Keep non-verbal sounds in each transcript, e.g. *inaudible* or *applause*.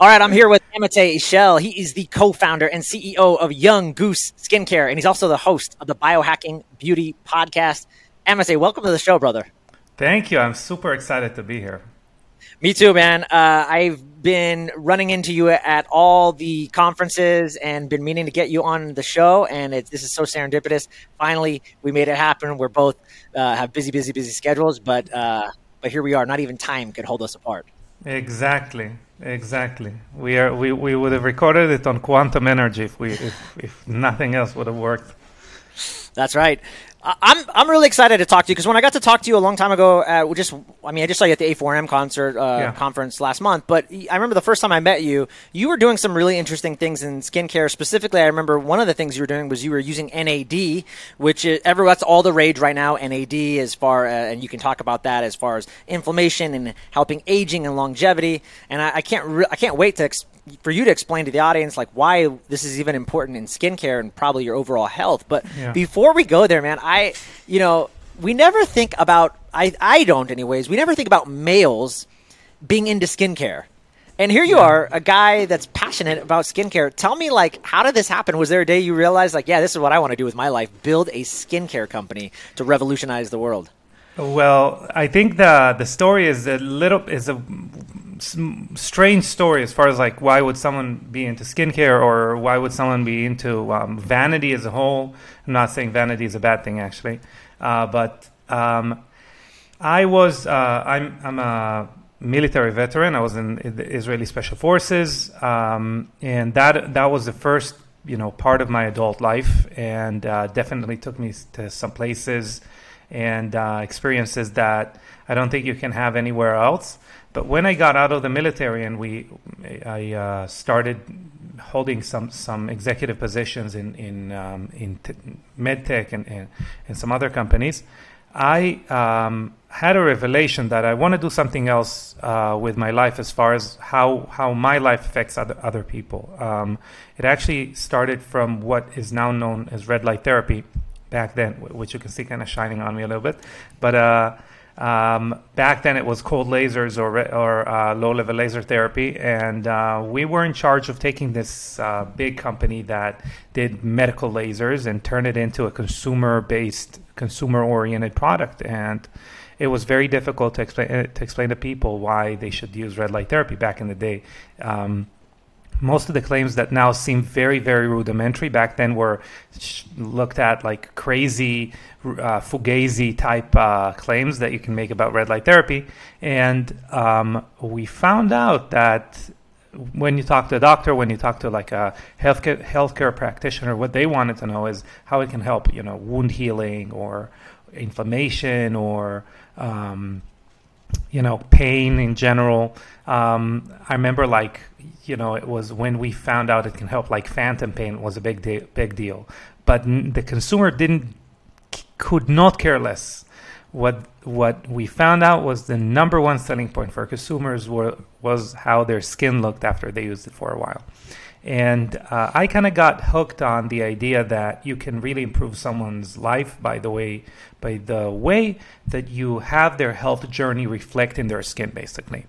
All right, I'm here with Amitay Eshel. He is the co-founder and CEO of Young Goose Skincare, and he's also the host of the Biohacking Beauty Podcast. Amitay, welcome to the show, brother. Thank you. I'm super excited to be here. Me too, man. Uh, I've been running into you at all the conferences and been meaning to get you on the show, and it, this is so serendipitous. Finally, we made it happen. We're both uh, have busy, busy, busy schedules, but uh, but here we are. Not even time could hold us apart. Exactly. Exactly. We are. We, we would have recorded it on quantum energy if we if, if nothing else would have worked. That's right. I'm I'm really excited to talk to you because when I got to talk to you a long time ago, uh, just I mean I just saw you at the A4M concert uh, yeah. conference last month, but I remember the first time I met you, you were doing some really interesting things in skincare. Specifically, I remember one of the things you were doing was you were using NAD, which is, ever that's all the rage right now. NAD as far uh, and you can talk about that as far as inflammation and helping aging and longevity. And I, I can't re- I can't wait to. Ex- for you to explain to the audience like why this is even important in skincare and probably your overall health. But yeah. before we go there, man, I you know we never think about I I don't anyways. We never think about males being into skincare. And here you yeah. are, a guy that's passionate about skincare. Tell me, like, how did this happen? Was there a day you realized, like, yeah, this is what I want to do with my life: build a skincare company to revolutionize the world? Well, I think the the story is a little is a strange story as far as like why would someone be into skincare or why would someone be into um, vanity as a whole. I'm not saying vanity is a bad thing actually, uh, but um, I was uh, I'm I'm a military veteran. I was in the Israeli Special Forces, um, and that that was the first you know part of my adult life, and uh, definitely took me to some places and uh, experiences that I don't think you can have anywhere else. But when I got out of the military and we, I uh, started holding some, some executive positions in in um, in t- medtech and, and, and some other companies, I um, had a revelation that I want to do something else uh, with my life as far as how how my life affects other other people. Um, it actually started from what is now known as red light therapy back then, which you can see kind of shining on me a little bit, but. Uh, um, back then, it was cold lasers or, or uh, low level laser therapy. And uh, we were in charge of taking this uh, big company that did medical lasers and turn it into a consumer based, consumer oriented product. And it was very difficult to explain, to explain to people why they should use red light therapy back in the day. Um, most of the claims that now seem very, very rudimentary back then were looked at like crazy uh, fugazi type uh, claims that you can make about red light therapy. And um, we found out that when you talk to a doctor, when you talk to like a healthcare healthcare practitioner, what they wanted to know is how it can help, you know, wound healing or inflammation or um, you know pain in general. Um, I remember like you know, it was when we found out it can help, like phantom pain was a big de- big deal. But the consumer didn't could not care less. What what we found out was the number one selling point for consumers were, was how their skin looked after they used it for a while. And uh, I kind of got hooked on the idea that you can really improve someone's life by the way by the way that you have their health journey reflect in their skin, basically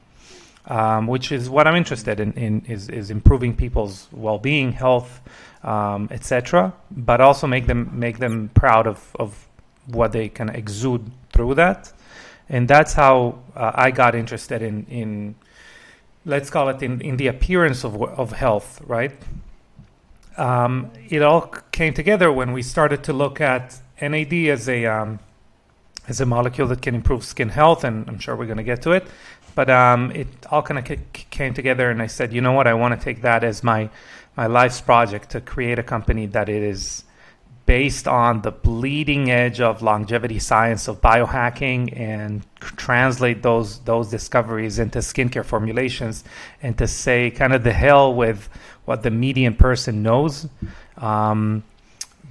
um, which is what I'm interested in, in is, is improving people's well-being, health, um, etc. But also make them make them proud of, of what they can exude through that, and that's how uh, I got interested in in let's call it in, in the appearance of of health, right? Um, it all came together when we started to look at NAD as a um, as a molecule that can improve skin health, and I'm sure we're going to get to it. But um, it all kind of c- came together, and I said, you know what, I want to take that as my my life's project to create a company that it is based on the bleeding edge of longevity science of biohacking and translate those those discoveries into skincare formulations and to say kind of the hell with what the median person knows. Um,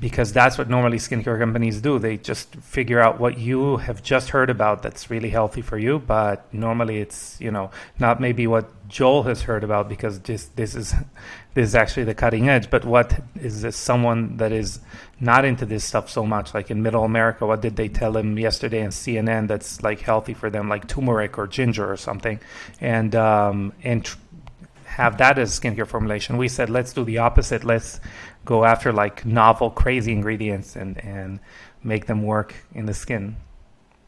because that's what normally skincare companies do. They just figure out what you have just heard about that's really healthy for you, but normally it's you know not maybe what Joel has heard about because this this is this is actually the cutting edge. But what is this someone that is not into this stuff so much, like in Middle America? What did they tell him yesterday on CNN that's like healthy for them, like turmeric or ginger or something, and um, and. Tr- have that as skincare formulation. We said let's do the opposite. Let's go after like novel, crazy ingredients and and make them work in the skin.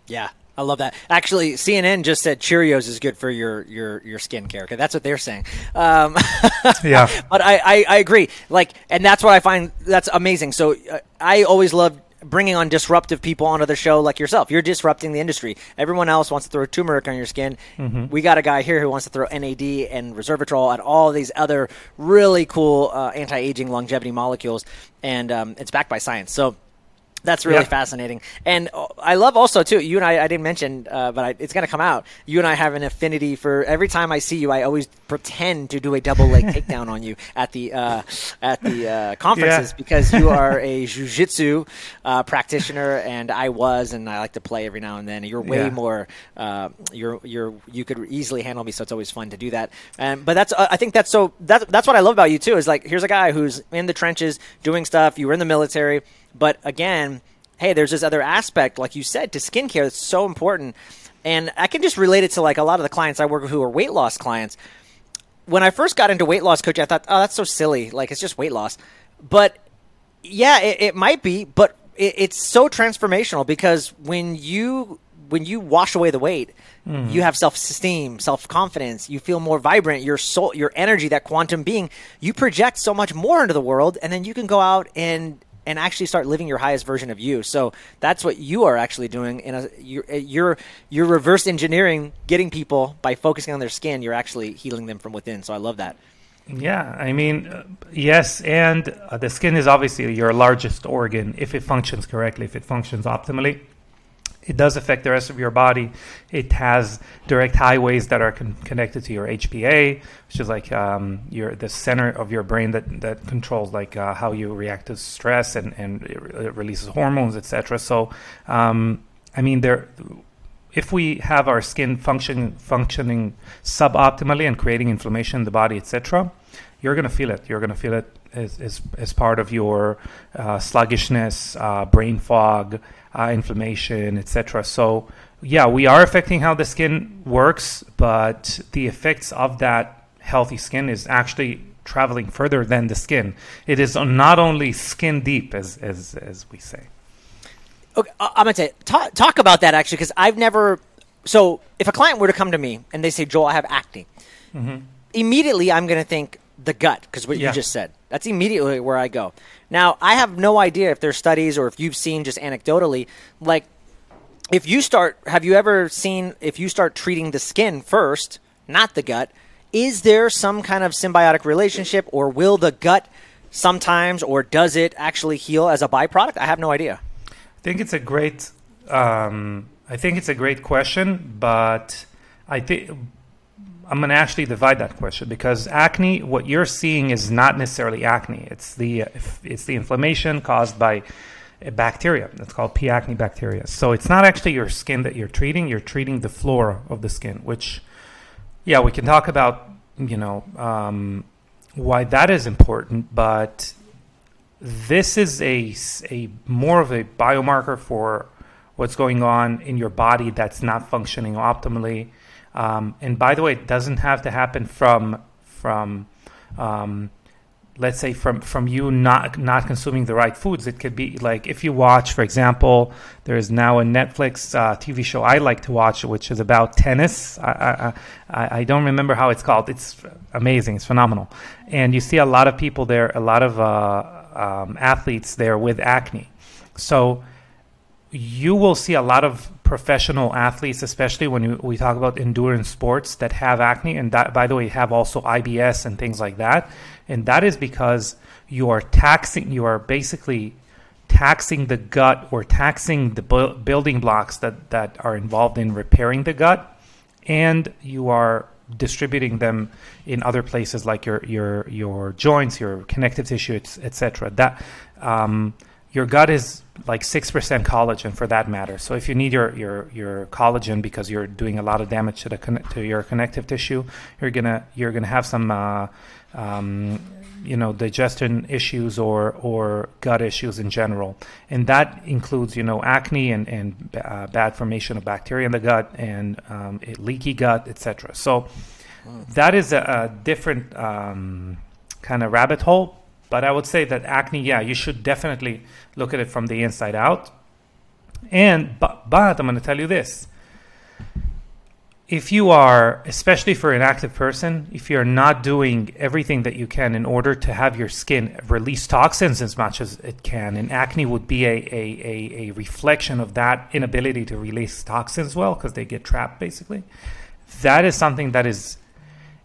Yeah, I love that. Actually, CNN just said Cheerios is good for your your your skin care. That's what they're saying. Um, *laughs* yeah, but I, I, I agree. Like, and that's what I find that's amazing. So uh, I always love bringing on disruptive people onto the show like yourself. You're disrupting the industry. Everyone else wants to throw turmeric on your skin. Mm-hmm. We got a guy here who wants to throw NAD and resveratrol and all these other really cool uh, anti-aging longevity molecules, and um, it's backed by science. So that's really yeah. fascinating, and uh, I love also too. You and I, I didn't mention, uh, but I, it's going to come out. You and I have an affinity for. Every time I see you, I always pretend to do a double leg *laughs* takedown on you at the uh, at the uh, conferences yeah. because you *laughs* are a jujitsu uh, practitioner, and I was, and I like to play every now and then. You're way yeah. more. Uh, you're you're you could easily handle me, so it's always fun to do that. And but that's I think that's so that's that's what I love about you too. Is like here's a guy who's in the trenches doing stuff. You were in the military but again, hey, there's this other aspect, like you said, to skincare that's so important. And I can just relate it to like a lot of the clients I work with who are weight loss clients. When I first got into weight loss coaching, I thought, oh, that's so silly. Like it's just weight loss. But yeah, it, it might be, but it, it's so transformational because when you when you wash away the weight, mm-hmm. you have self esteem, self confidence. You feel more vibrant. Your soul, your energy, that quantum being, you project so much more into the world, and then you can go out and and actually start living your highest version of you. So that's what you are actually doing. In a, you're, you're you're reverse engineering, getting people by focusing on their skin. You're actually healing them from within. So I love that. Yeah, I mean, uh, yes, and uh, the skin is obviously your largest organ if it functions correctly, if it functions optimally it does affect the rest of your body. It has direct highways that are con- connected to your HPA, which is like um, your the center of your brain that that controls like uh, how you react to stress and and it releases hormones, etc. So, um, I mean, there. If we have our skin function functioning suboptimally and creating inflammation in the body, etc., you're going to feel it. You're going to feel it as, as, as part of your uh, sluggishness, uh, brain fog, uh, inflammation, etc. So, yeah, we are affecting how the skin works, but the effects of that healthy skin is actually traveling further than the skin. It is not only skin deep, as as as we say. Okay, I'm gonna talk, talk about that actually because I've never. So if a client were to come to me and they say, "Joel, I have acne," mm-hmm. immediately I'm gonna think the gut because what yeah. you just said. That's immediately where I go. Now, I have no idea if there's studies or if you've seen just anecdotally, like if you start, have you ever seen if you start treating the skin first, not the gut, is there some kind of symbiotic relationship or will the gut sometimes or does it actually heal as a byproduct? I have no idea. I think it's a great, um, I think it's a great question, but I think I'm going to actually divide that question because acne, what you're seeing is not necessarily acne. It's the it's the inflammation caused by a bacteria It's called P. acne bacteria. So it's not actually your skin that you're treating. You're treating the flora of the skin, which, yeah, we can talk about you know um, why that is important, but this is a a more of a biomarker for what's going on in your body that's not functioning optimally um, and by the way, it doesn't have to happen from from um, let's say from from you not not consuming the right foods. It could be like if you watch, for example, there is now a Netflix uh, TV show I like to watch, which is about tennis. I, I, I don't remember how it's called. It's amazing. It's phenomenal, and you see a lot of people there, a lot of uh, um, athletes there with acne. So you will see a lot of professional athletes, especially when we talk about endurance sports that have acne, and that, by the way, have also IBS and things like that. And that is because you are taxing, you are basically taxing the gut or taxing the bu- building blocks that, that are involved in repairing the gut, and you are distributing them in other places like your your your joints, your connective tissue, etc. That um, your gut is like 6% collagen for that matter. So if you need your, your, your collagen because you're doing a lot of damage to the to your connective tissue, you're gonna you're gonna have some uh, um, you know digestion issues or or gut issues in general, and that includes you know acne and and uh, bad formation of bacteria in the gut and um, leaky gut, etc. So that is a, a different um, kind of rabbit hole. But I would say that acne, yeah, you should definitely look at it from the inside out. And but, but I'm going to tell you this: if you are, especially for an active person, if you're not doing everything that you can in order to have your skin release toxins as much as it can, and acne would be a, a, a, a reflection of that inability to release toxins well because they get trapped basically, that is something that is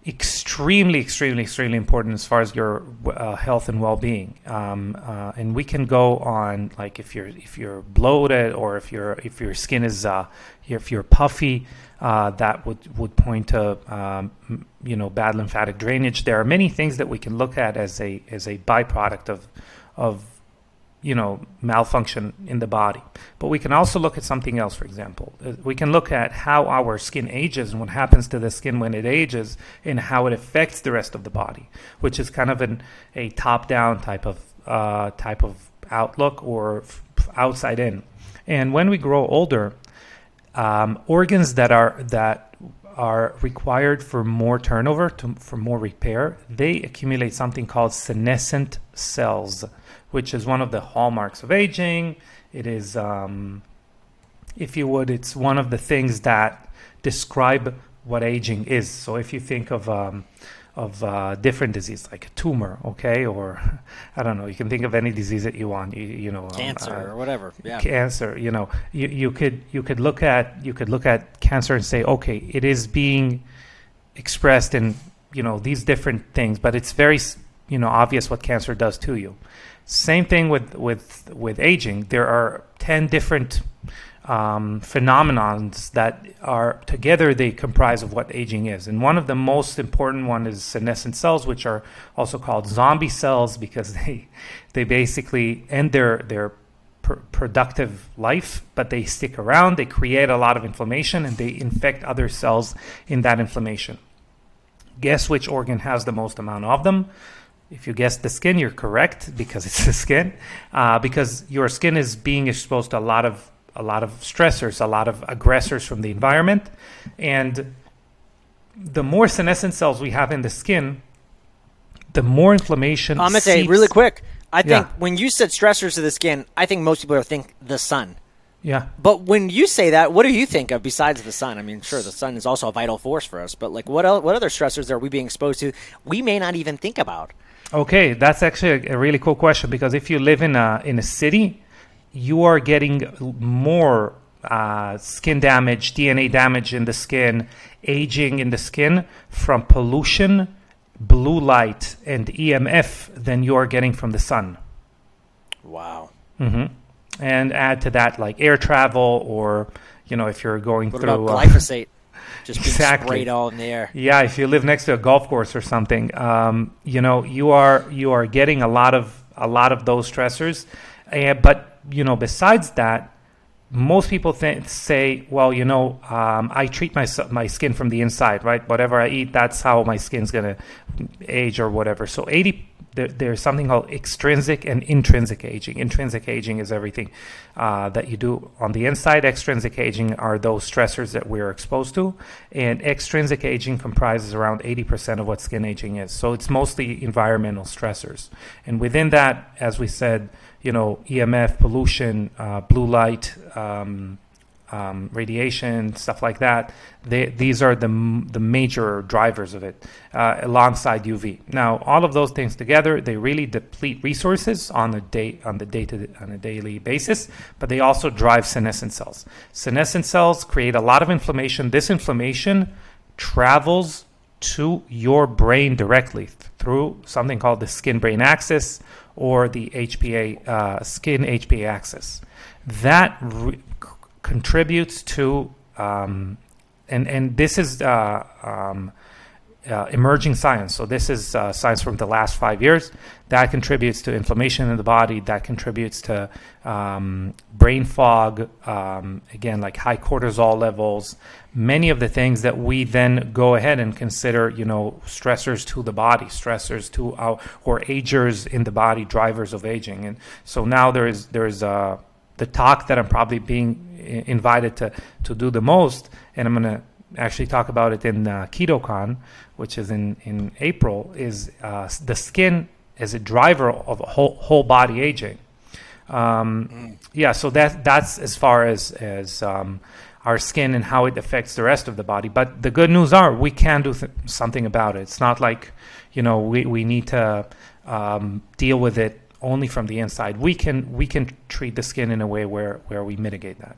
extremely, extremely, extremely important as far as your uh, health and well-being. Um, uh, and we can go on like if you're if you're bloated or if your if your skin is uh, if you're puffy, uh, that would would point to um, you know bad lymphatic drainage. There are many things that we can look at as a as a byproduct of of you know malfunction in the body. But we can also look at something else for example. Uh, we can look at how our skin ages and what happens to the skin when it ages and how it affects the rest of the body which is kind of an a top down type of uh, type of outlook or outside in. And when we grow older um, organs that are that are required for more turnover to, for more repair they accumulate something called senescent cells which is one of the hallmarks of aging. It is, um, if you would, it's one of the things that describe what aging is. So if you think of um, of uh, different disease like a tumor, okay, or *laughs* I don't know, you can think of any disease that you want, you, you know, um, cancer um, uh, or whatever, yeah, cancer. You know, you, you could you could look at you could look at cancer and say, okay, it is being expressed in you know these different things, but it's very you know obvious what cancer does to you. Same thing with with with aging. There are ten different um, phenomenons that are together they comprise of what aging is. And one of the most important one is senescent cells, which are also called zombie cells because *laughs* they they basically end their their pr- productive life, but they stick around. They create a lot of inflammation and they infect other cells in that inflammation. Guess which organ has the most amount of them? If you guessed the skin, you're correct because it's the skin. Uh, because your skin is being exposed to a lot of a lot of stressors, a lot of aggressors from the environment, and the more senescent cells we have in the skin, the more inflammation. I'm gonna say really quick. I think yeah. when you said stressors to the skin, I think most people think the sun. Yeah. But when you say that, what do you think of besides the sun? I mean, sure, the sun is also a vital force for us, but like, what else, what other stressors are we being exposed to? We may not even think about. Okay, that's actually a, really cool question because if you live in a in a city, you are getting more uh, skin damage, DNA damage in the skin, aging in the skin from pollution, blue light, and EMF than you are getting from the sun. Wow. Mm-hmm. And add to that like air travel, or you know if you're going what through uh, *laughs* glyphosate just being exactly. sprayed all in the air. Yeah, if you live next to a golf course or something, um, you know you are you are getting a lot of a lot of those stressors. Uh, but you know, besides that, most people th- say, well, you know, um, I treat my my skin from the inside, right? Whatever I eat, that's how my skin's gonna age or whatever. So eighty there, there's something called extrinsic and intrinsic aging. Intrinsic aging is everything uh, that you do on the inside. Extrinsic aging are those stressors that we're exposed to, and extrinsic aging comprises around 80% of what skin aging is. So it's mostly environmental stressors, and within that, as we said, you know, EMF, pollution, uh, blue light. Um, um, radiation, stuff like that. They, these are the, the major drivers of it, uh, alongside UV. Now, all of those things together, they really deplete resources on a day on the day to on a daily basis, but they also drive senescent cells. Senescent cells create a lot of inflammation. This inflammation travels to your brain directly through something called the skin-brain axis or the HPA uh, skin HPA axis. That re- contributes to, um, and and this is uh, um, uh, emerging science. So this is uh, science from the last five years that contributes to inflammation in the body. That contributes to um, brain fog. Um, again, like high cortisol levels. Many of the things that we then go ahead and consider, you know, stressors to the body, stressors to our or agers in the body, drivers of aging. And so now there is there is uh, the talk that I'm probably being invited to to do the most, and I'm gonna actually talk about it in uh, KetoCon, which is in, in April, is uh, the skin as a driver of whole, whole body aging. Um, mm. Yeah, so that that's as far as as um, our skin and how it affects the rest of the body. But the good news are we can do th- something about it. It's not like you know we, we need to um, deal with it only from the inside. We can we can treat the skin in a way where where we mitigate that.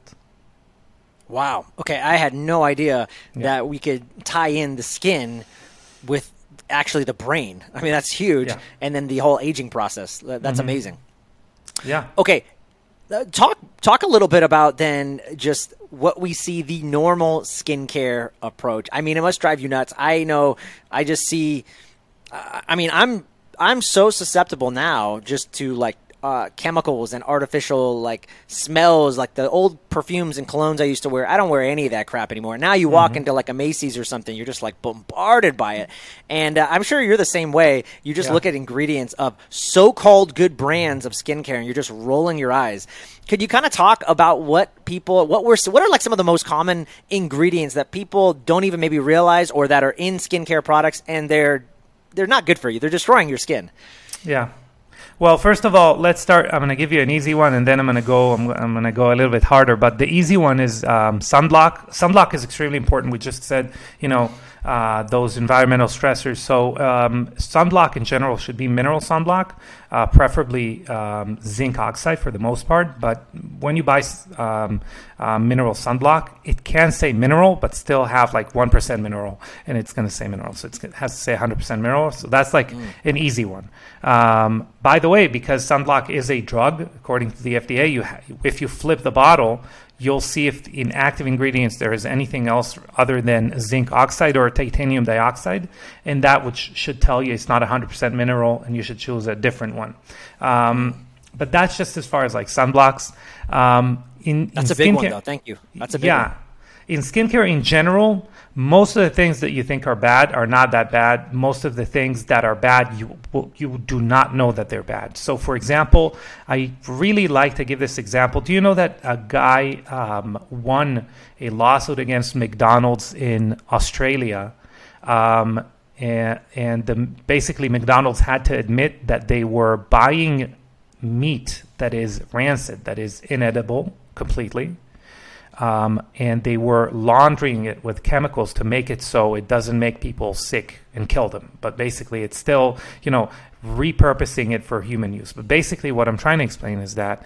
Wow. Okay, I had no idea yeah. that we could tie in the skin with actually the brain. I mean, that's huge. Yeah. And then the whole aging process. That's mm-hmm. amazing. Yeah. Okay. Uh, talk talk a little bit about then just what we see the normal skincare approach. I mean, it must drive you nuts. I know. I just see. I mean, I'm I'm so susceptible now just to like uh, chemicals and artificial like smells, like the old perfumes and colognes I used to wear. I don't wear any of that crap anymore. Now you walk mm-hmm. into like a Macy's or something, you're just like bombarded by it. And uh, I'm sure you're the same way. You just yeah. look at ingredients of so-called good brands of skincare, and you're just rolling your eyes. Could you kind of talk about what people, what were, what are like some of the most common ingredients that people don't even maybe realize, or that are in skincare products, and they're they're not good for you. They're destroying your skin. Yeah. Well, first of all, let's start. I'm going to give you an easy one, and then I'm going to go. I'm, I'm going to go a little bit harder. But the easy one is um, sunblock. Sunblock is extremely important. We just said, you know, uh, those environmental stressors. So um, sunblock in general should be mineral sunblock, uh, preferably um, zinc oxide for the most part. But when you buy um, uh, mineral sunblock, it can say mineral, but still have like one percent mineral, and it's going to say mineral. So it has to say 100% mineral. So that's like mm. an easy one. Um, by the way, because sunblock is a drug, according to the FDA, you ha- if you flip the bottle, you'll see if in active ingredients there is anything else other than zinc oxide or titanium dioxide, and that which should tell you it's not 100% mineral and you should choose a different one. Um, but that's just as far as like sunblocks. Um, in, that's in a big one, though. Thank you. That's a big yeah. One. In skincare in general, most of the things that you think are bad are not that bad. Most of the things that are bad, you you do not know that they're bad. So, for example, I really like to give this example. Do you know that a guy um, won a lawsuit against McDonald's in Australia? Um, and, and the, basically, McDonald's had to admit that they were buying meat that is rancid, that is inedible completely um, and they were laundering it with chemicals to make it so it doesn't make people sick and kill them. But basically, it's still, you know, repurposing it for human use. But basically, what I'm trying to explain is that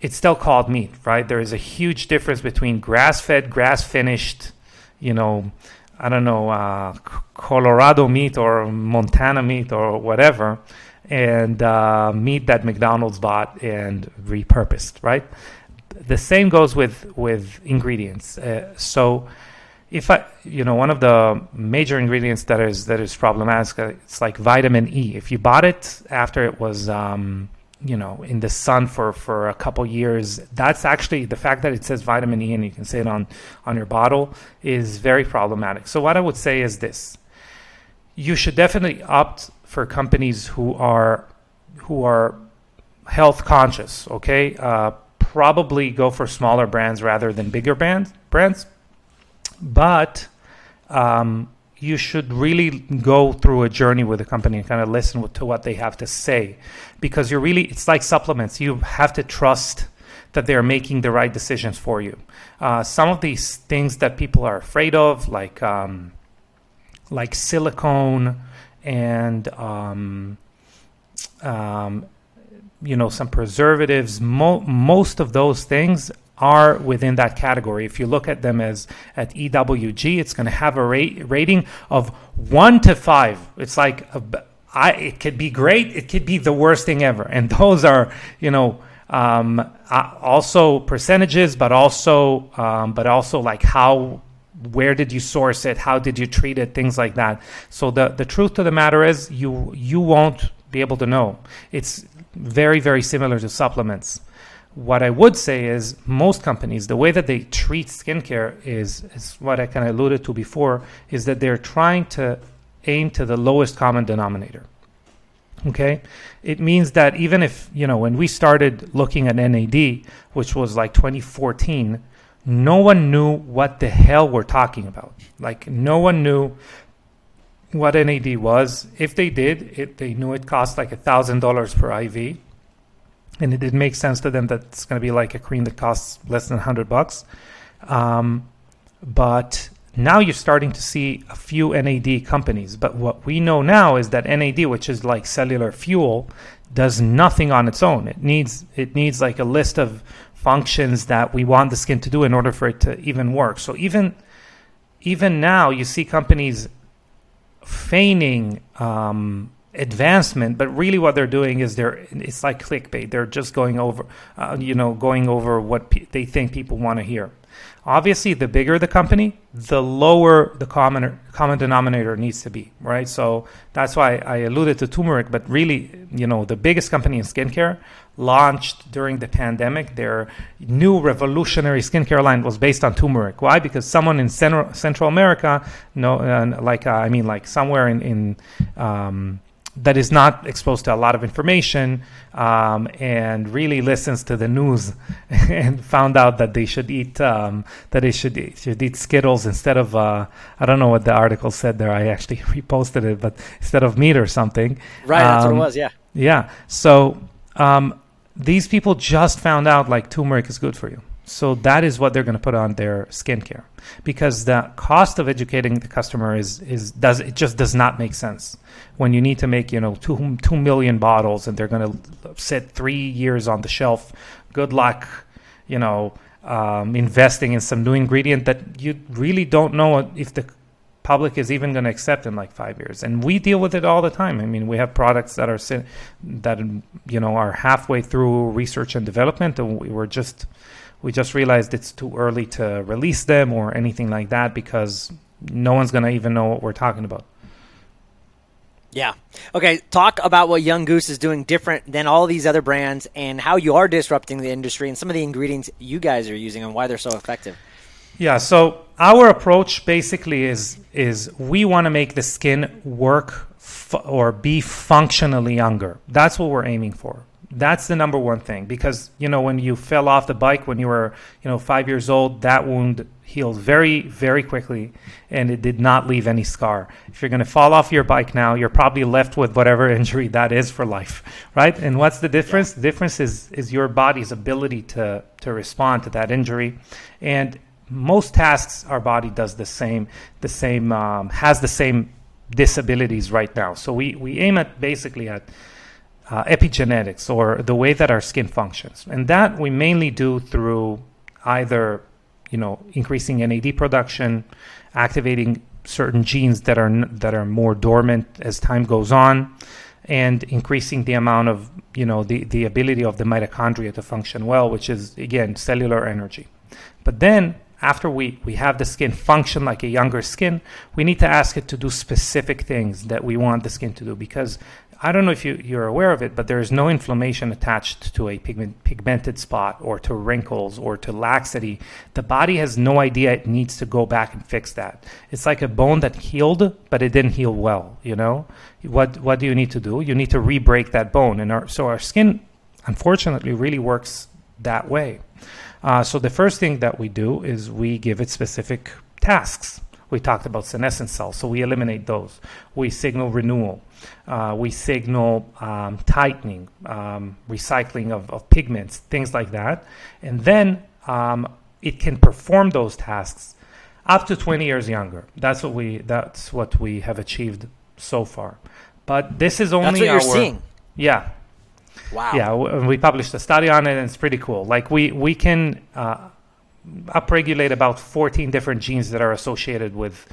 it's still called meat, right? There is a huge difference between grass fed, grass finished, you know, I don't know, uh, Colorado meat or Montana meat or whatever, and uh, meat that McDonald's bought and repurposed, right? The same goes with with ingredients. Uh, so if I, you know, one of the major ingredients that is that is problematic, uh, it's like vitamin E. If you bought it after it was, um, you know, in the sun for for a couple years, that's actually the fact that it says vitamin E and you can say it on on your bottle is very problematic. So what I would say is this: you should definitely opt for companies who are who are health conscious. Okay. Uh, probably go for smaller brands rather than bigger brands. Brands, but um, you should really go through a journey with the company and kind of listen to what they have to say, because you're really it's like supplements. You have to trust that they're making the right decisions for you. Uh, some of these things that people are afraid of, like um, like silicone and um, um, you know some preservatives. Mo- most of those things are within that category. If you look at them as at ewg it's going to have a rate, rating of 1 to 5 it's like a, I, it could be great it could be the worst thing ever. And those are you know um, uh, also percentages but also um, but also like how where did you source it? How did you treat it? Things like that. So the the truth of the matter is you you won't be able to know. It's very, very similar to supplements. What I would say is most companies, the way that they treat skincare is, is what I kind of alluded to before, is that they're trying to aim to the lowest common denominator. Okay, it means that even if you know when we started looking at NAD, which was like 2014, no one knew what the hell we're talking about. Like no one knew what NAD was. If they did, it, they knew it cost like a thousand dollars per IV, and it didn't make sense to them that it's going to be like a cream that costs less than hundred bucks. Um, but now you're starting to see a few NAD companies. But what we know now is that NAD, which is like cellular fuel, does nothing on its own. It needs it needs like a list of functions that we want the skin to do in order for it to even work. So even even now, you see companies feigning um, advancement, but really what they're doing is they're it's like clickbait. They're just going over, uh, you know, going over what pe- they think people want to hear. Obviously, the bigger the company, the lower the common common denominator needs to be, right? So that's why I alluded to turmeric, but really, you know, the biggest company in skincare launched during the pandemic. Their new revolutionary skincare line was based on turmeric. Why? Because someone in Central, Central America, no, uh, like uh, I mean, like somewhere in in um, that is not exposed to a lot of information um, and really listens to the news *laughs* and found out that they should eat um, that they should eat, should eat Skittles instead of uh, I don't know what the article said there. I actually *laughs* reposted it, but instead of meat or something. Right, that's what it um, was. Yeah. Yeah. So um, these people just found out like turmeric is good for you. So that is what they're going to put on their skincare because the cost of educating the customer is is does it just does not make sense when you need to make you know two two million bottles and they're going to sit three years on the shelf. Good luck, you know, um, investing in some new ingredient that you really don't know if the public is even going to accept in like five years. And we deal with it all the time. I mean, we have products that are that you know are halfway through research and development, and we were just we just realized it's too early to release them or anything like that because no one's going to even know what we're talking about. Yeah. Okay. Talk about what Young Goose is doing different than all these other brands and how you are disrupting the industry and some of the ingredients you guys are using and why they're so effective. Yeah. So our approach basically is is we want to make the skin work f- or be functionally younger. That's what we're aiming for that's the number one thing because you know when you fell off the bike when you were you know five years old that wound healed very very quickly and it did not leave any scar. If you're going to fall off your bike now you're probably left with whatever *laughs* injury that is for life right? And what's the difference? Yeah. the difference is is your body's ability to to respond to that injury. And most tasks our body does the same the same um, has the same disabilities right now. So we we aim at basically at uh, epigenetics or the way that our skin functions. And that we mainly do through either, you know, increasing NAD production, activating certain genes that are that are more dormant as time goes on, and increasing the amount of, you know, the, the ability of the mitochondria to function well, which is again cellular energy. But then after we, we have the skin function like a younger skin, we need to ask it to do specific things that we want the skin to do because I don't know if you, you're aware of it, but there is no inflammation attached to a pigment, pigmented spot or to wrinkles or to laxity. The body has no idea it needs to go back and fix that. It's like a bone that healed, but it didn't heal well. You know, what what do you need to do? You need to re-break that bone, and our, so our skin, unfortunately, really works that way. Uh, so the first thing that we do is we give it specific tasks. We talked about senescent cells, so we eliminate those. We signal renewal. Uh, we signal um, tightening, um, recycling of, of, pigments, things like that. And then um, it can perform those tasks up to 20 years younger. That's what we, that's what we have achieved so far. But this is only that's what you're seeing. Yeah. Wow. Yeah, we published a study on it, and it's pretty cool. Like we we can uh, upregulate about 14 different genes that are associated with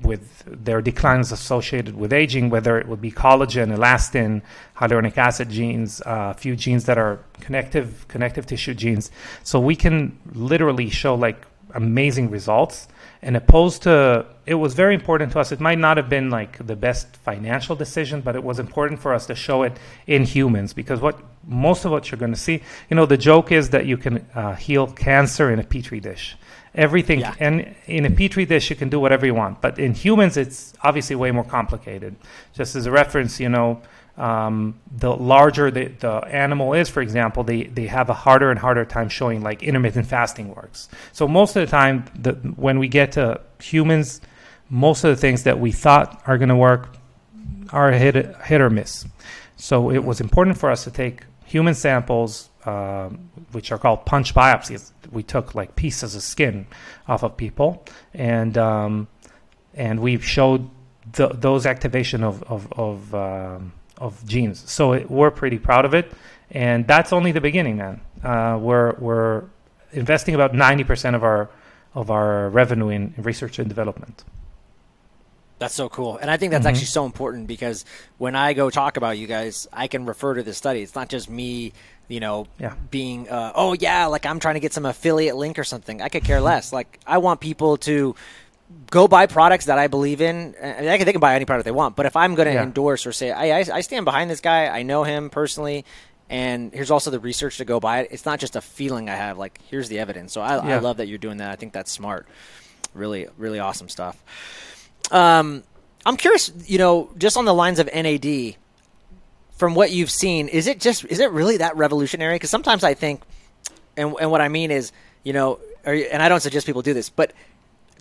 with their declines associated with aging, whether it would be collagen, elastin, hyaluronic acid genes, uh, a few genes that are connective connective tissue genes. So we can literally show like amazing results. And opposed to, it was very important to us. It might not have been like the best financial decision, but it was important for us to show it in humans because what most of what you're going to see, you know, the joke is that you can uh, heal cancer in a petri dish everything yeah. and in a petri dish you can do whatever you want but in humans it's obviously way more complicated just as a reference you know um, the larger the, the animal is, for example, they, they have a harder and harder time showing like intermittent fasting works. So most of the time, the, when we get to humans, most of the things that we thought are going to work are hit, hit or miss. So it was important for us to take human samples, uh, which are called punch biopsies. We took like pieces of skin off of people, and um, and we showed the, those activation of of, of um, of genes. So it, we're pretty proud of it, and that's only the beginning, man. Uh, we're we're investing about ninety percent of our of our revenue in, research and development. That's so cool, and I think that's mm-hmm. actually so important because when I go talk about you guys, I can refer to this study. It's not just me, you know, yeah. being uh, oh yeah, like I'm trying to get some affiliate link or something. I could care less. Like I want people to go buy products that I believe in. I mean, they can buy any product they want, but if I'm going to yeah. endorse or say, I, I stand behind this guy, I know him personally, and here's also the research to go by it. It's not just a feeling I have. Like here's the evidence. So I, yeah. I love that you're doing that. I think that's smart. Really, really awesome stuff. Um, I'm curious. You know, just on the lines of NAD, from what you've seen, is it just is it really that revolutionary? Because sometimes I think, and and what I mean is, you know, and I don't suggest people do this, but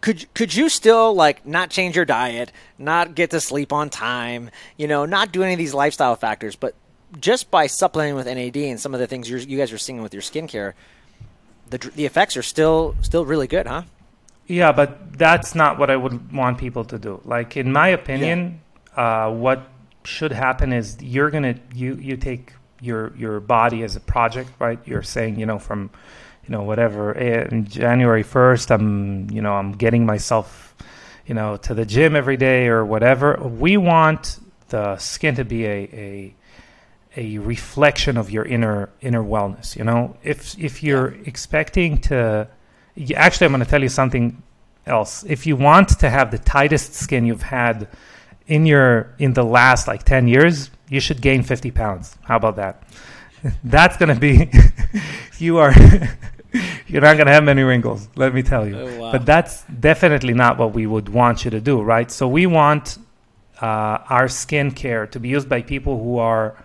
could could you still like not change your diet, not get to sleep on time, you know, not do any of these lifestyle factors, but just by supplementing with NAD and some of the things you guys are seeing with your skincare, the the effects are still still really good, huh? Yeah, but that's not what I would want people to do. Like in my opinion, yeah. uh, what should happen is you're gonna you you take your your body as a project, right? You're saying you know from you know whatever in January 1st I'm you know I'm getting myself you know to the gym every day or whatever we want the skin to be a a a reflection of your inner inner wellness you know if if you're yeah. expecting to actually I'm going to tell you something else. If you want to have the tightest skin you've had in your in the last like 10 years you should gain 50 pounds. How about that? *laughs* That's going to be *laughs* you are *laughs* you're not going to have many wrinkles let me tell you. Oh, wow. but that's definitely not what we would want you to do right? So we want uh, our skincare to be used by people who are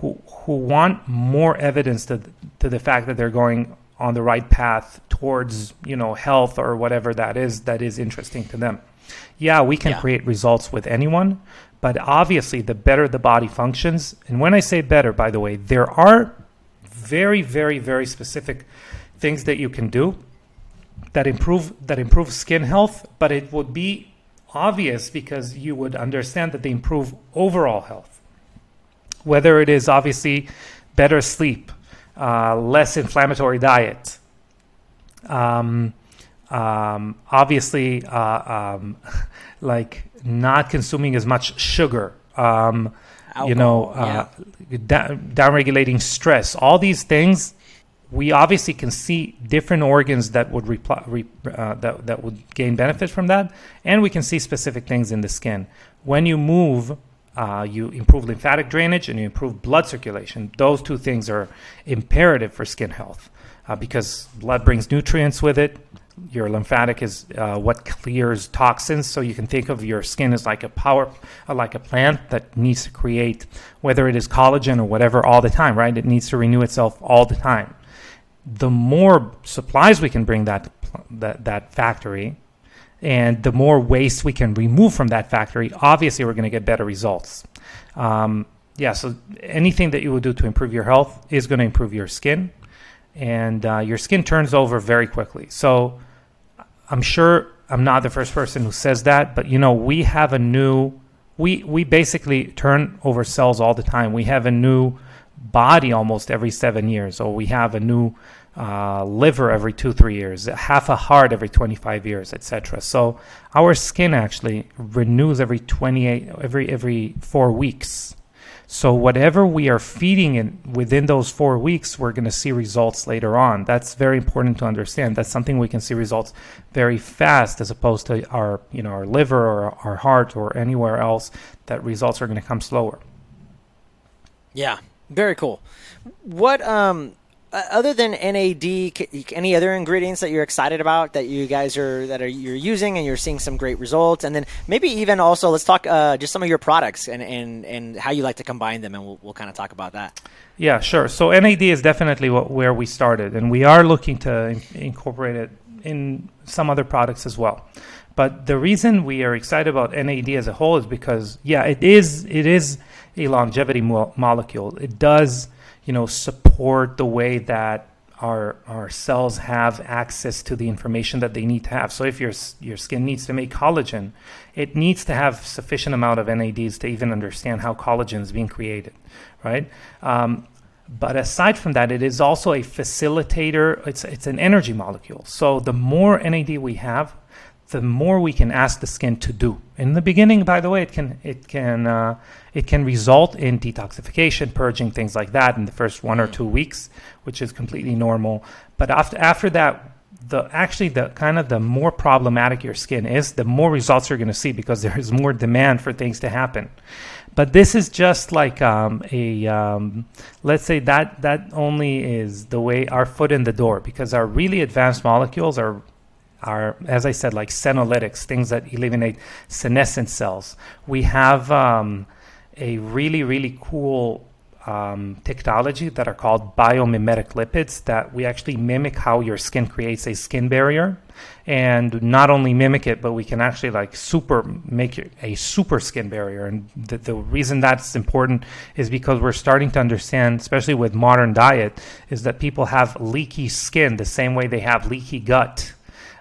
who who want more evidence to to the fact that they're going on the right path towards mm-hmm. you know health or whatever that is that is interesting to them yeah we can yeah. create results with anyone but obviously the better the body functions and when i say better by the way there are very very very specific things that you can do that improve that improve skin health, but it would be obvious because you would understand that they improve overall health. Whether it is obviously better sleep, uh, less inflammatory diet, um, um, obviously uh, um, *laughs* like not consuming as much sugar. Um, you know, uh, yeah. da- down regulating stress. All these things we obviously can see different organs that would reply, re, uh, that, that would gain benefit from that, and we can see specific things in the skin. When you move, uh, you improve lymphatic drainage and you improve blood circulation. Those two things are imperative for skin health uh, because blood brings nutrients with it. Your lymphatic is uh, what clears toxins, so you can think of your skin as like a power, uh, like a plant that needs to create, whether it is collagen or whatever, all the time, right? It needs to renew itself all the time the more supplies we can bring that that that factory and the more waste we can remove from that factory obviously we're going to get better results. Um, yeah so anything that you will do to improve your health is going to improve your skin. And uh, your skin turns over very quickly. So i'm sure i'm not the first person who says that but you know we have a new we we basically turn over cells all the time. We have a new body almost every seven years, or we have a new uh, liver every two, three years, half a heart every 25 years, etc. So our skin actually renews every 28, every every four weeks. So whatever we are feeding in within those four weeks, we're going to see results later on. That's very important to understand. That's something we can see results very fast, as opposed to our, you know, our liver or our heart or anywhere else. That results are going to come slower. Yeah, very cool. What um other than NAD, any other ingredients that you're excited about that you guys are that are you're using and you're seeing some great results? And then maybe even also let's talk uh, just some of your products and, and, and how you like to combine them, and we'll, we'll kind of talk about that. Yeah, sure. So NAD is definitely what, where we started, and we are looking to in, incorporate it in some other products as well. But the reason we are excited about NAD as a whole is because, yeah, it is it is a longevity mo- molecule. It does you know, support the way that our our cells have access to the information that they need to have. So if your your skin needs to make collagen, it needs to have sufficient amount of NADs to even understand how collagen is being created, right? Um, but aside from that, it is also a facilitator. It's it's an energy molecule. So the more NAD we have, the more we can ask the skin to do. In the beginning, by the way, it can it can uh, it can result in detoxification, purging, things like that in the first one or two weeks, which is completely normal. But after after that, the actually the kind of the more problematic your skin is, the more results you're going to see because *laughs* there is more demand for things to happen. But this is just like um, a um, let's say that that only is the way our foot in the door because our really advanced molecules are are, as I said, like senolytics, things that eliminate senescent cells. We have um, a really, really cool um, technology that are called biomimetic lipids that we actually mimic how your skin creates a skin barrier. And not only mimic it but we can actually like super make it a super skin barrier. And the, the reason that's important is because we're starting to understand especially with modern diet is that people have leaky skin the same way they have leaky gut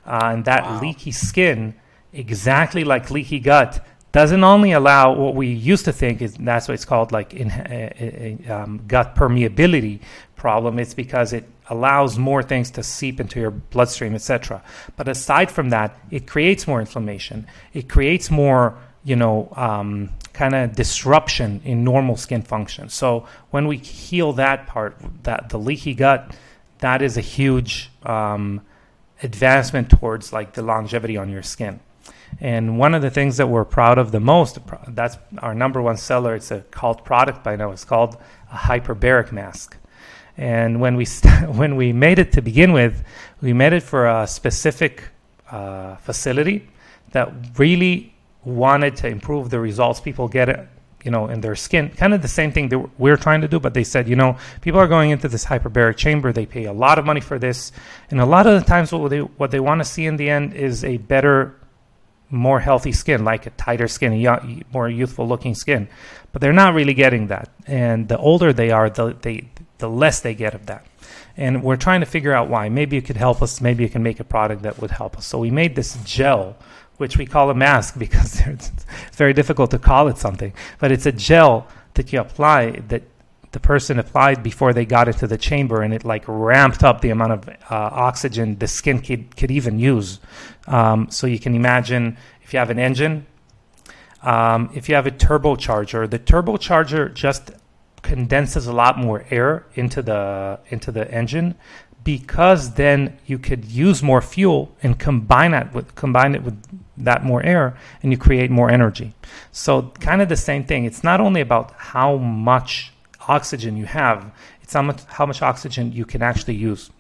uh, and that wow. leaky skin, exactly like leaky gut, doesn't only allow what we used to think is that's what it's called like in, uh, uh, um, gut permeability problem. It's because it allows more things to seep into your bloodstream, etc. But aside from that, it creates more inflammation. It creates more, you know, um, kind of disruption in normal skin function. So when we heal that part, that the leaky gut, that is a huge um, advancement towards like the longevity on your skin. And one of the things that we're proud of the most, that's our number one seller. It's a cult product by now. It's called a hyperbaric mask. And when we st- *laughs* when we made it to begin with, we made it for a specific uh, facility that really wanted to improve the results people get you know, in their skin. Kind of the same thing that we're trying to do, but they said, you know, people are going into this hyperbaric chamber. They pay a lot of money for this, and a lot of the times, what they what they want to see in the end is a better, more healthy skin, like a tighter skin, a young, more youthful looking skin. But they're not really getting that, and the older they are, the they the less they get of that. And we're trying to figure out why. Maybe you could help us. Maybe you can make a product that would help us. So we made this gel which we call a mask *laughs* because it's very difficult to call it something. But it's a gel that you apply that the person applied before they got into the chamber, and it like ramped up the amount of uh, oxygen the skin could, could even use. Um, so you can imagine if you have an engine, um, if you have a turbocharger, the turbocharger just condenses a lot more air into the into the engine because then you could use more fuel and combine that with combine it with that more air and you create more energy. So kind of the same thing. It's not only about how much oxygen you have, it's how much how much oxygen you can actually use.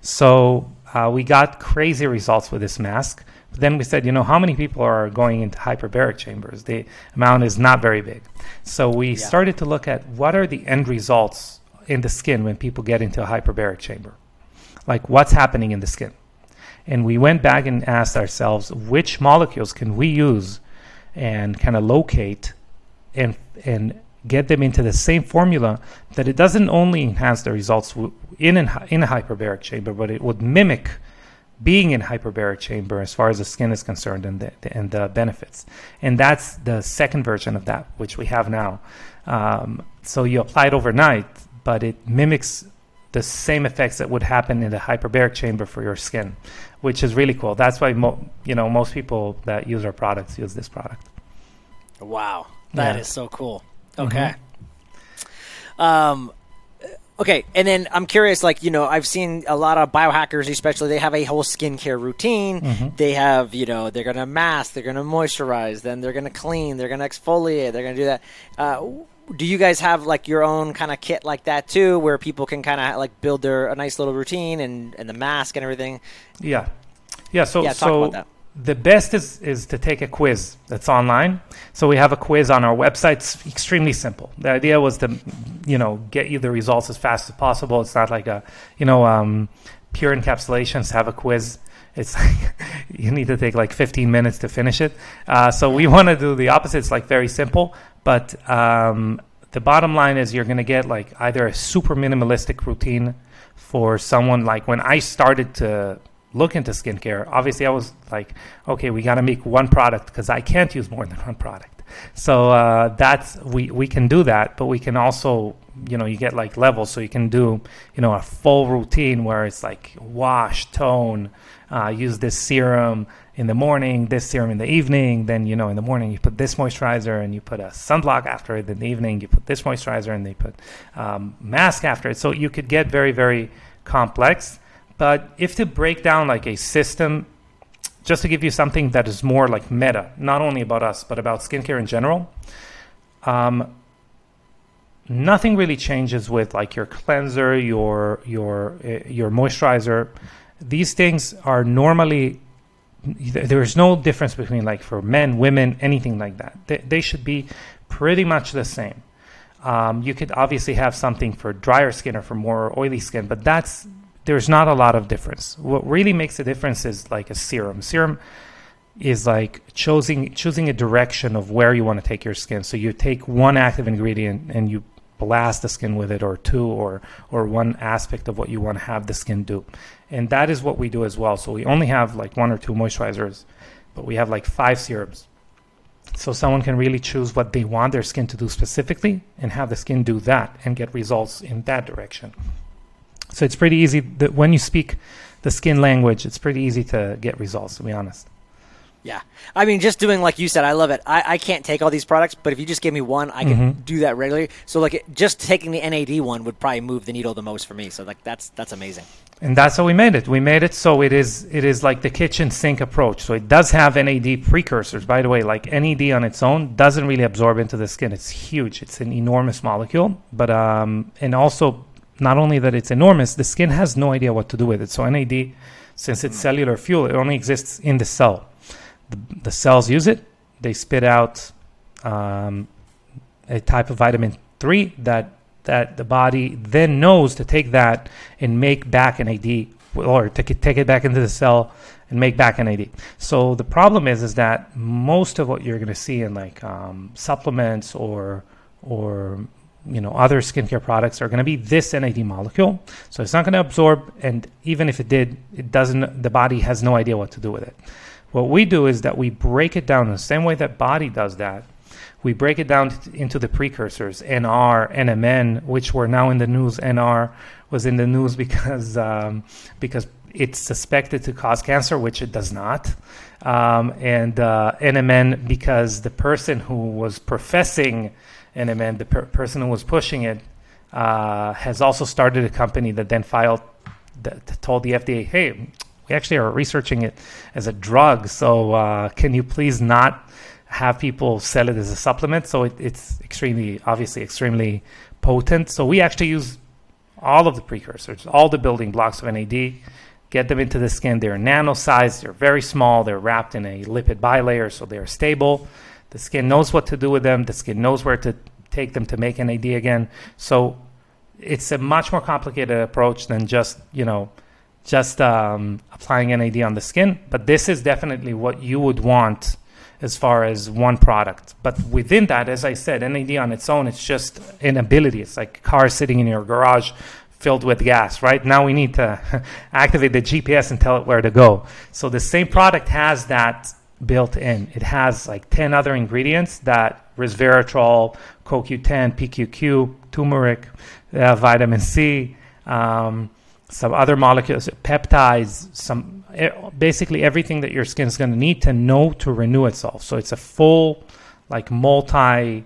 So uh, we got crazy results with this mask. But then we said, you know, how many people are going into hyperbaric chambers? The amount is not very big. So we yeah. started to look at what are the end results in the skin when people get into a hyperbaric chamber like what's happening in the skin. And we went back and asked ourselves which molecules can we use and kind of locate and and get them into the same formula that it doesn't only enhance the results in in a hyperbaric chamber, but it would mimic being in hyperbaric chamber as far as the skin is concerned and the, the, and the benefits. And that's the second version of that, which we have now. Um, so you apply it overnight, but it mimics the same effects that would happen in the hyperbaric chamber for your skin, which is really cool. That's why mo- you know most people that use our products use this product. Wow, that yeah. is so cool. Okay. Mm-hmm. Um, okay, and then I'm curious. Like you know, I've seen a lot of biohackers, especially they have a whole skincare routine. Mm-hmm. They have you know they're gonna mask, they're gonna moisturize, then they're gonna clean, they're gonna exfoliate, they're gonna do that. Uh, do you guys have like your own kind of kit like that too, where people can kind of like build their a nice little routine and and the mask and everything? Yeah, yeah. So yeah, so the best is is to take a quiz that's online. So we have a quiz on our website. It's extremely simple. The idea was to, you know, get you the results as fast as possible. It's not like a, you know, um, pure encapsulations have a quiz. It's like *laughs* you need to take like 15 minutes to finish it. Uh, so we *laughs* want to do the opposite. It's like very simple, but um, the bottom line is you're going to get like either a super minimalistic routine for someone like when I started to look into skincare, obviously I was like, okay, we got to make one product because I can't use more than one product. So uh, that's we we can do that, but we can also you know you get like levels, so you can do you know a full routine where it's like wash, tone, uh, use this serum in the morning, this serum in the evening. Then you know in the morning you put this moisturizer and you put a sunblock after it. In the evening you put this moisturizer and they put um, mask after it. So you could get very very complex. But if to break down like a system, just to give you something that is more like meta, not only about us, but about skincare in general, um, nothing really changes with like your cleanser, your your uh, your moisturizer. These things are normally there's no difference between like for men, women, anything like that. They, they should be pretty much the same. Um, you could obviously have something for drier skin or for more oily skin, but that's there's not a lot of difference. What really makes a difference is like a serum. Serum is like choosing choosing a direction of where you want to take your skin. So you take one active ingredient and you blast the skin with it or two or or one aspect of what you want to have the skin do. And that is what we do as well. So we only have like one or two moisturizers, but we have like five serums. So someone can really choose what they want their skin to do specifically and have the skin do that and get results in that direction. So it's pretty easy that when you speak the skin language, it's pretty easy to get results, to be honest. Yeah. I mean, just doing like you said, I love it. I, I can't take all these products, but if you just give me one, I can mm-hmm. do that regularly. So, like, it, just taking the NAD one would probably move the needle the most for me. So, like, that's that's amazing. And that's how we made it. We made it so it is it is like the kitchen sink approach. So it does have NAD precursors. By the way, like NAD on its own doesn't really absorb into the skin. It's huge. It's an enormous molecule. But um, and also not only that it's enormous, the skin has no idea what to do with it. So NAD, since it's cellular fuel, it only exists in the cell. The, the cells use it. They spit out um, a type of vitamin three that that the body then knows to take that and make back NAD or to take it back into the cell and make back NAD. So the problem is is that most of what you're going to see in like um, supplements or or you know other skincare products are going to be this NAD molecule. So it's not going to absorb, and even if it did, it doesn't. The body has no idea what to do with it. What we do is that we break it down in the same way that body does that. We break it down into the precursors, NR, NMN, which were now in the news. NR was in the news because *laughs* um, because it's suspected to cause cancer, which it does not. Um, and uh, NMN because the person who was professing NMN, the per- person who was pushing it, uh, has also started a company that then filed, that told the FDA, hey, we actually are researching it as a drug. So uh, can you please not have people sell it as a supplement? So it, it's extremely, obviously, extremely potent. So we actually use all of the precursors, all the building blocks of NAD, get them into the skin. They're nano sized, they're very small, they're wrapped in a lipid bilayer, so they're stable. The skin knows what to do with them. The skin knows where to take them to make NAD again. So it's a much more complicated approach than just you know just um, applying NAD on the skin. But this is definitely what you would want as far as one product. But within that, as I said, NAD on its own, it's just an ability. It's like a car sitting in your garage filled with gas, right? Now we need to *laughs* activate the GPS and tell it where to go. So the same product has that built in. It has like 10 other ingredients that resveratrol, CoQ10, PQQ, turmeric, uh, vitamin C, um, some other molecules, peptides, some basically everything that your skin is going to need to know to renew itself. So it's a full, like multi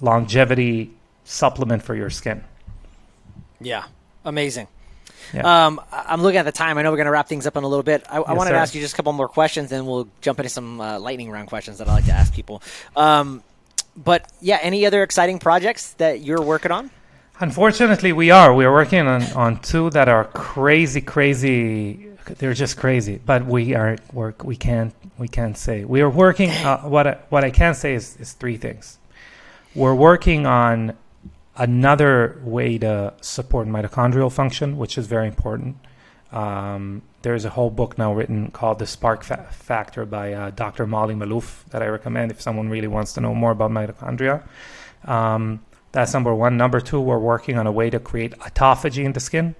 longevity supplement for your skin. Yeah, amazing. Yeah. Um, I'm looking at the time. I know we're going to wrap things up in a little bit. I, yes, I wanted sir. to ask you just a couple more questions, and we'll jump into some uh, lightning round questions that I like to ask people. Um, but yeah, any other exciting projects that you're working on? Unfortunately, we are. We are working on, on two that are crazy, crazy. They're just crazy. But we are work. We can't. We can't say we are working. Uh, *laughs* what I, what I can say is, is three things. We're working on another way to support mitochondrial function, which is very important. Um, there's a whole book now written called The Spark Fa- Factor by uh, Dr. Molly Maloof that I recommend if someone really wants to know more about mitochondria. Um, that's number one. Number two, we're working on a way to create autophagy in the skin,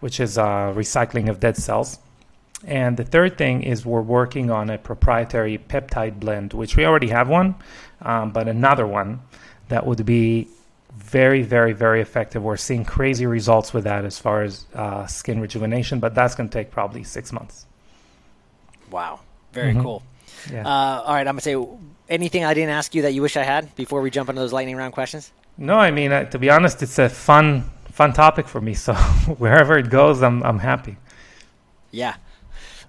which is uh, recycling of dead cells. And the third thing is we're working on a proprietary peptide blend, which we already have one, um, but another one that would be very, very, very effective. We're seeing crazy results with that as far as uh, skin rejuvenation, but that's going to take probably six months. Wow, very mm-hmm. cool. Yeah. Uh, all right, I'm going to say anything I didn't ask you that you wish I had before we jump into those lightning round questions. No, I mean uh, to be honest, it's a fun, fun topic for me. So *laughs* wherever it goes, I'm I'm happy. Yeah.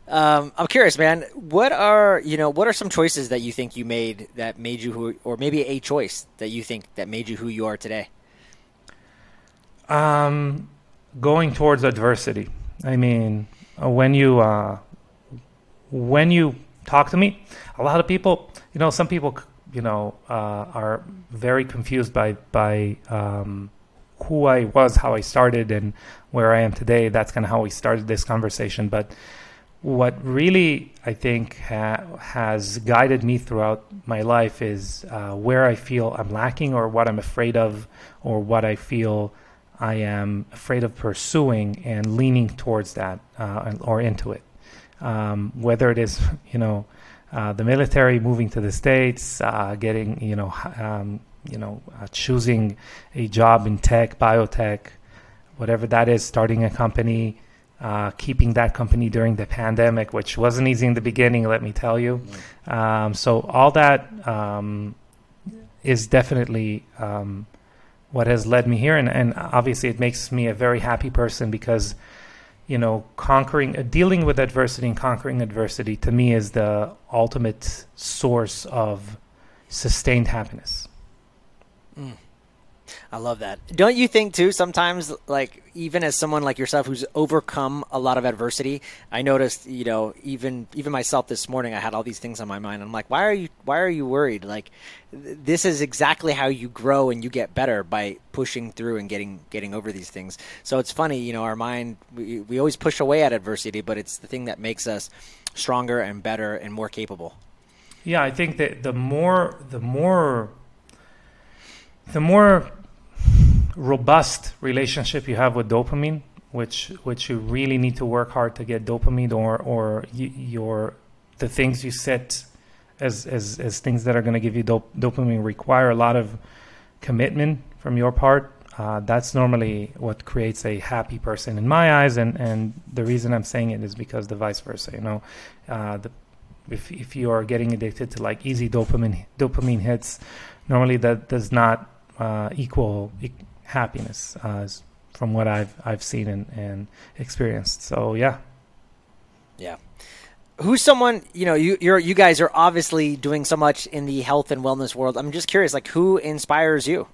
Um, I'm curious, man. What are you know? What are some choices that you think you made that made you who, or maybe a choice that you think that made you who you are today? Um, going towards adversity. I mean, uh, when you uh, when you talk to me, a lot of people, you know, some people, you know, uh, are very confused by by um, who I was, how I started, and where I am today. That's kind of how we started this conversation, but what really I think ha- has guided me throughout my life is uh, where I feel I'm lacking or what I'm afraid of or what I feel I am afraid of pursuing and leaning towards that uh, or into it. Um, whether it is, you know, uh, the military moving to the states, uh, getting, you know, um, you know, uh, choosing a job in tech, biotech, whatever that is, starting a company, uh, keeping that company during the pandemic, which wasn't easy in the beginning, let me tell you. Um, so all that um, is definitely um, what has led me here, and, and, obviously it makes me a very happy person because you know conquering, uh, dealing with adversity and conquering adversity to me is the ultimate source of sustained happiness. Mm. I love that. Don't you think too? Sometimes, like even as someone like yourself who's overcome a lot of adversity, I noticed, you know, even even myself this morning, I had all these things on my mind. I'm like, why are you why are you worried? Like, th- this is exactly how you grow and you get better by pushing through and getting getting over these things. So it's funny, you know, our mind we we always push away at adversity, but it's the thing that makes us stronger and better and more capable. Yeah, I think that the more the more the more robust relationship you have with dopamine, which which you really need to work hard to get dopamine, or or y- your the things you set as as as things that are going to give you dop- dopamine require a lot of commitment from your part. Uh, that's normally what creates a happy person in my eyes, and and the reason I'm saying it is because the vice versa. You know, uh, the if if you are getting addicted to like easy dopamine dopamine hits, normally that does not uh, equal e- happiness uh, from what I've I've seen and, and experienced. So yeah, yeah. Who's someone you know? You you're you guys are obviously doing so much in the health and wellness world. I'm just curious, like who inspires you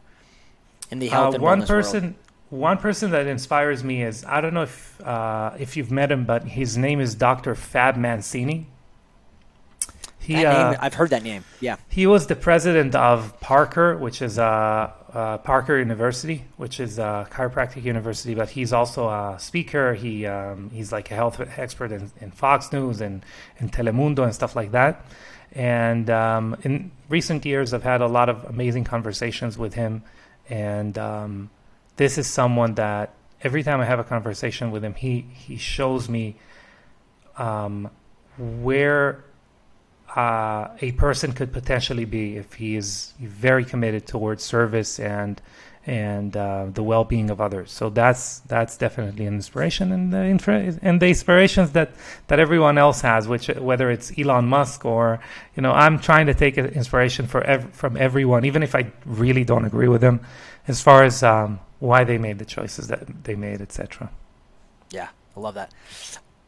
in the health uh, and one wellness person, world? One person that inspires me is I don't know if uh, if you've met him, but his name is Dr. Fab Mancini. He, name, uh, I've heard that name. Yeah. He was the president of Parker, which is uh, uh, Parker University, which is a chiropractic university. But he's also a speaker. He um, he's like a health expert in, in, Fox News and in Telemundo and stuff like that. And um, in recent years, I've had a lot of amazing conversations with him. And um, this is someone that every time I have a conversation with him, he he shows me um, where uh, a person could potentially be if he is very committed towards service and and uh, the well-being of others. So that's that's definitely an inspiration, and the infra- and the inspirations that that everyone else has, which whether it's Elon Musk or you know, I'm trying to take inspiration for ev- from everyone, even if I really don't agree with them, as far as um, why they made the choices that they made, etc. Yeah, I love that.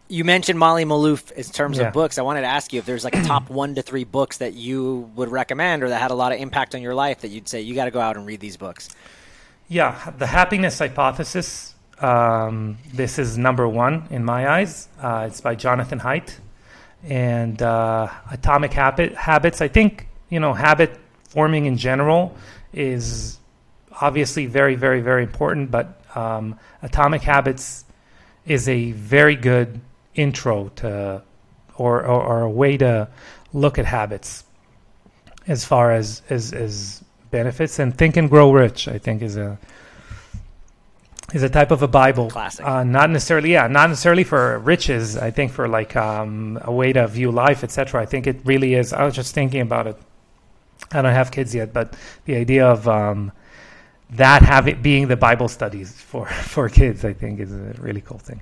You mentioned Molly Maloof in terms yeah. of books. I wanted to ask you if there's like a top *clears throat* one to three books that you would recommend or that had a lot of impact on your life that you'd say you got to go out and read these books. Yeah, the happiness hypothesis. Um, this is number one in my eyes. Uh, it's by Jonathan Haidt, and uh, Atomic Habit Habits. I think you know habit forming in general is obviously very, very, very important. But um, Atomic Habits is a very good intro to, or, or, or a way to look at habits as far as, as, as benefits. And Think and Grow Rich, I think, is a is a type of a Bible. Classic. Uh, not necessarily, yeah, not necessarily for riches. I think for like um, a way to view life, etc. I think it really is. I was just thinking about it. I don't have kids yet, but the idea of um, that having being the Bible studies for *laughs* for kids, I think, is a really cool thing.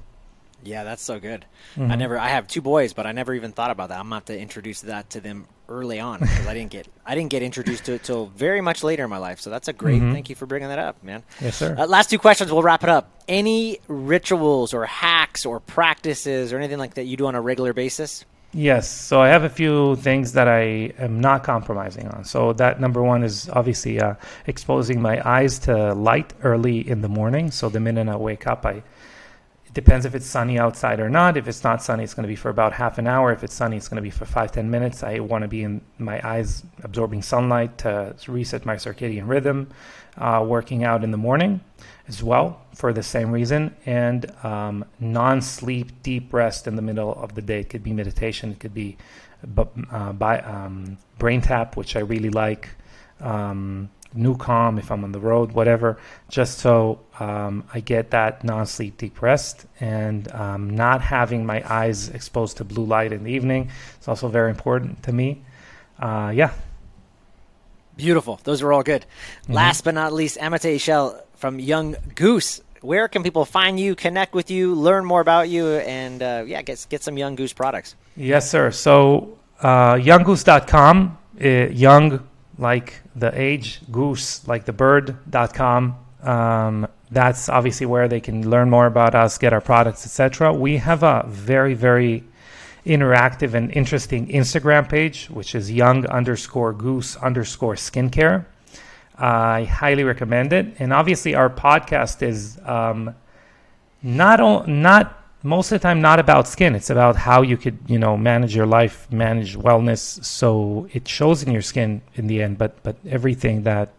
Yeah, that's so good. Mm-hmm. I never, I have two boys, but I never even thought about that. I'm gonna have to introduce that to them early on because I didn't get, I didn't get introduced to it till very much later in my life. So that's a great. Mm-hmm. Thank you for bringing that up, man. Yes, sir. Uh, last two questions, we'll wrap it up. Any rituals or hacks or practices or anything like that you do on a regular basis? Yes. So I have a few things that I am not compromising on. So that number one is obviously uh, exposing my eyes to light early in the morning. So the minute I wake up, I depends if it's sunny outside or not. If it's not sunny, it's going to be for about half an hour. If it's sunny, it's going to be for five ten minutes. I want to be in my eyes absorbing sunlight to reset my circadian rhythm. Uh, working out in the morning as well for the same reason, and um, non sleep, deep rest in the middle of the day. It could be meditation, it could be uh, by, um, BrainTap, which I really like. Um, NuCalm if I'm on the road, whatever, just so um, I get that non sleep deep rest and um, not having my eyes exposed to blue light in the evening. It's also very important to me. Uh, yeah. Beautiful. Those are all good. Mm-hmm. Last but not least, Amitay Eshel from Young Goose. Where can people find you, connect with you, learn more about you, and uh, yeah, get get some Young Goose products? Yes, sir. So uh, younggoose.com, uh, young like the age, goose like the bird.com. Um, that's obviously where they can learn more about us, get our products, etc. We have a very, very interactive and interesting Instagram page, which is young underscore goose underscore skincare. I highly recommend it. And obviously, our podcast is um, not o- not most of the time not about skin. It's about how you could you know manage your life, manage wellness. So it shows in your skin in the end. But but everything that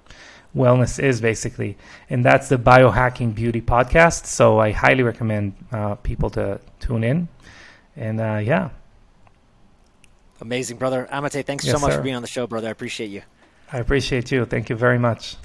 wellness is basically, and that's the biohacking beauty podcast. So I highly recommend uh, people to tune in. And uh, yeah. Amazing, brother. Amitay thanks yes, so much sir. for being on the show, brother. I appreciate you. I appreciate you. Thank you very much.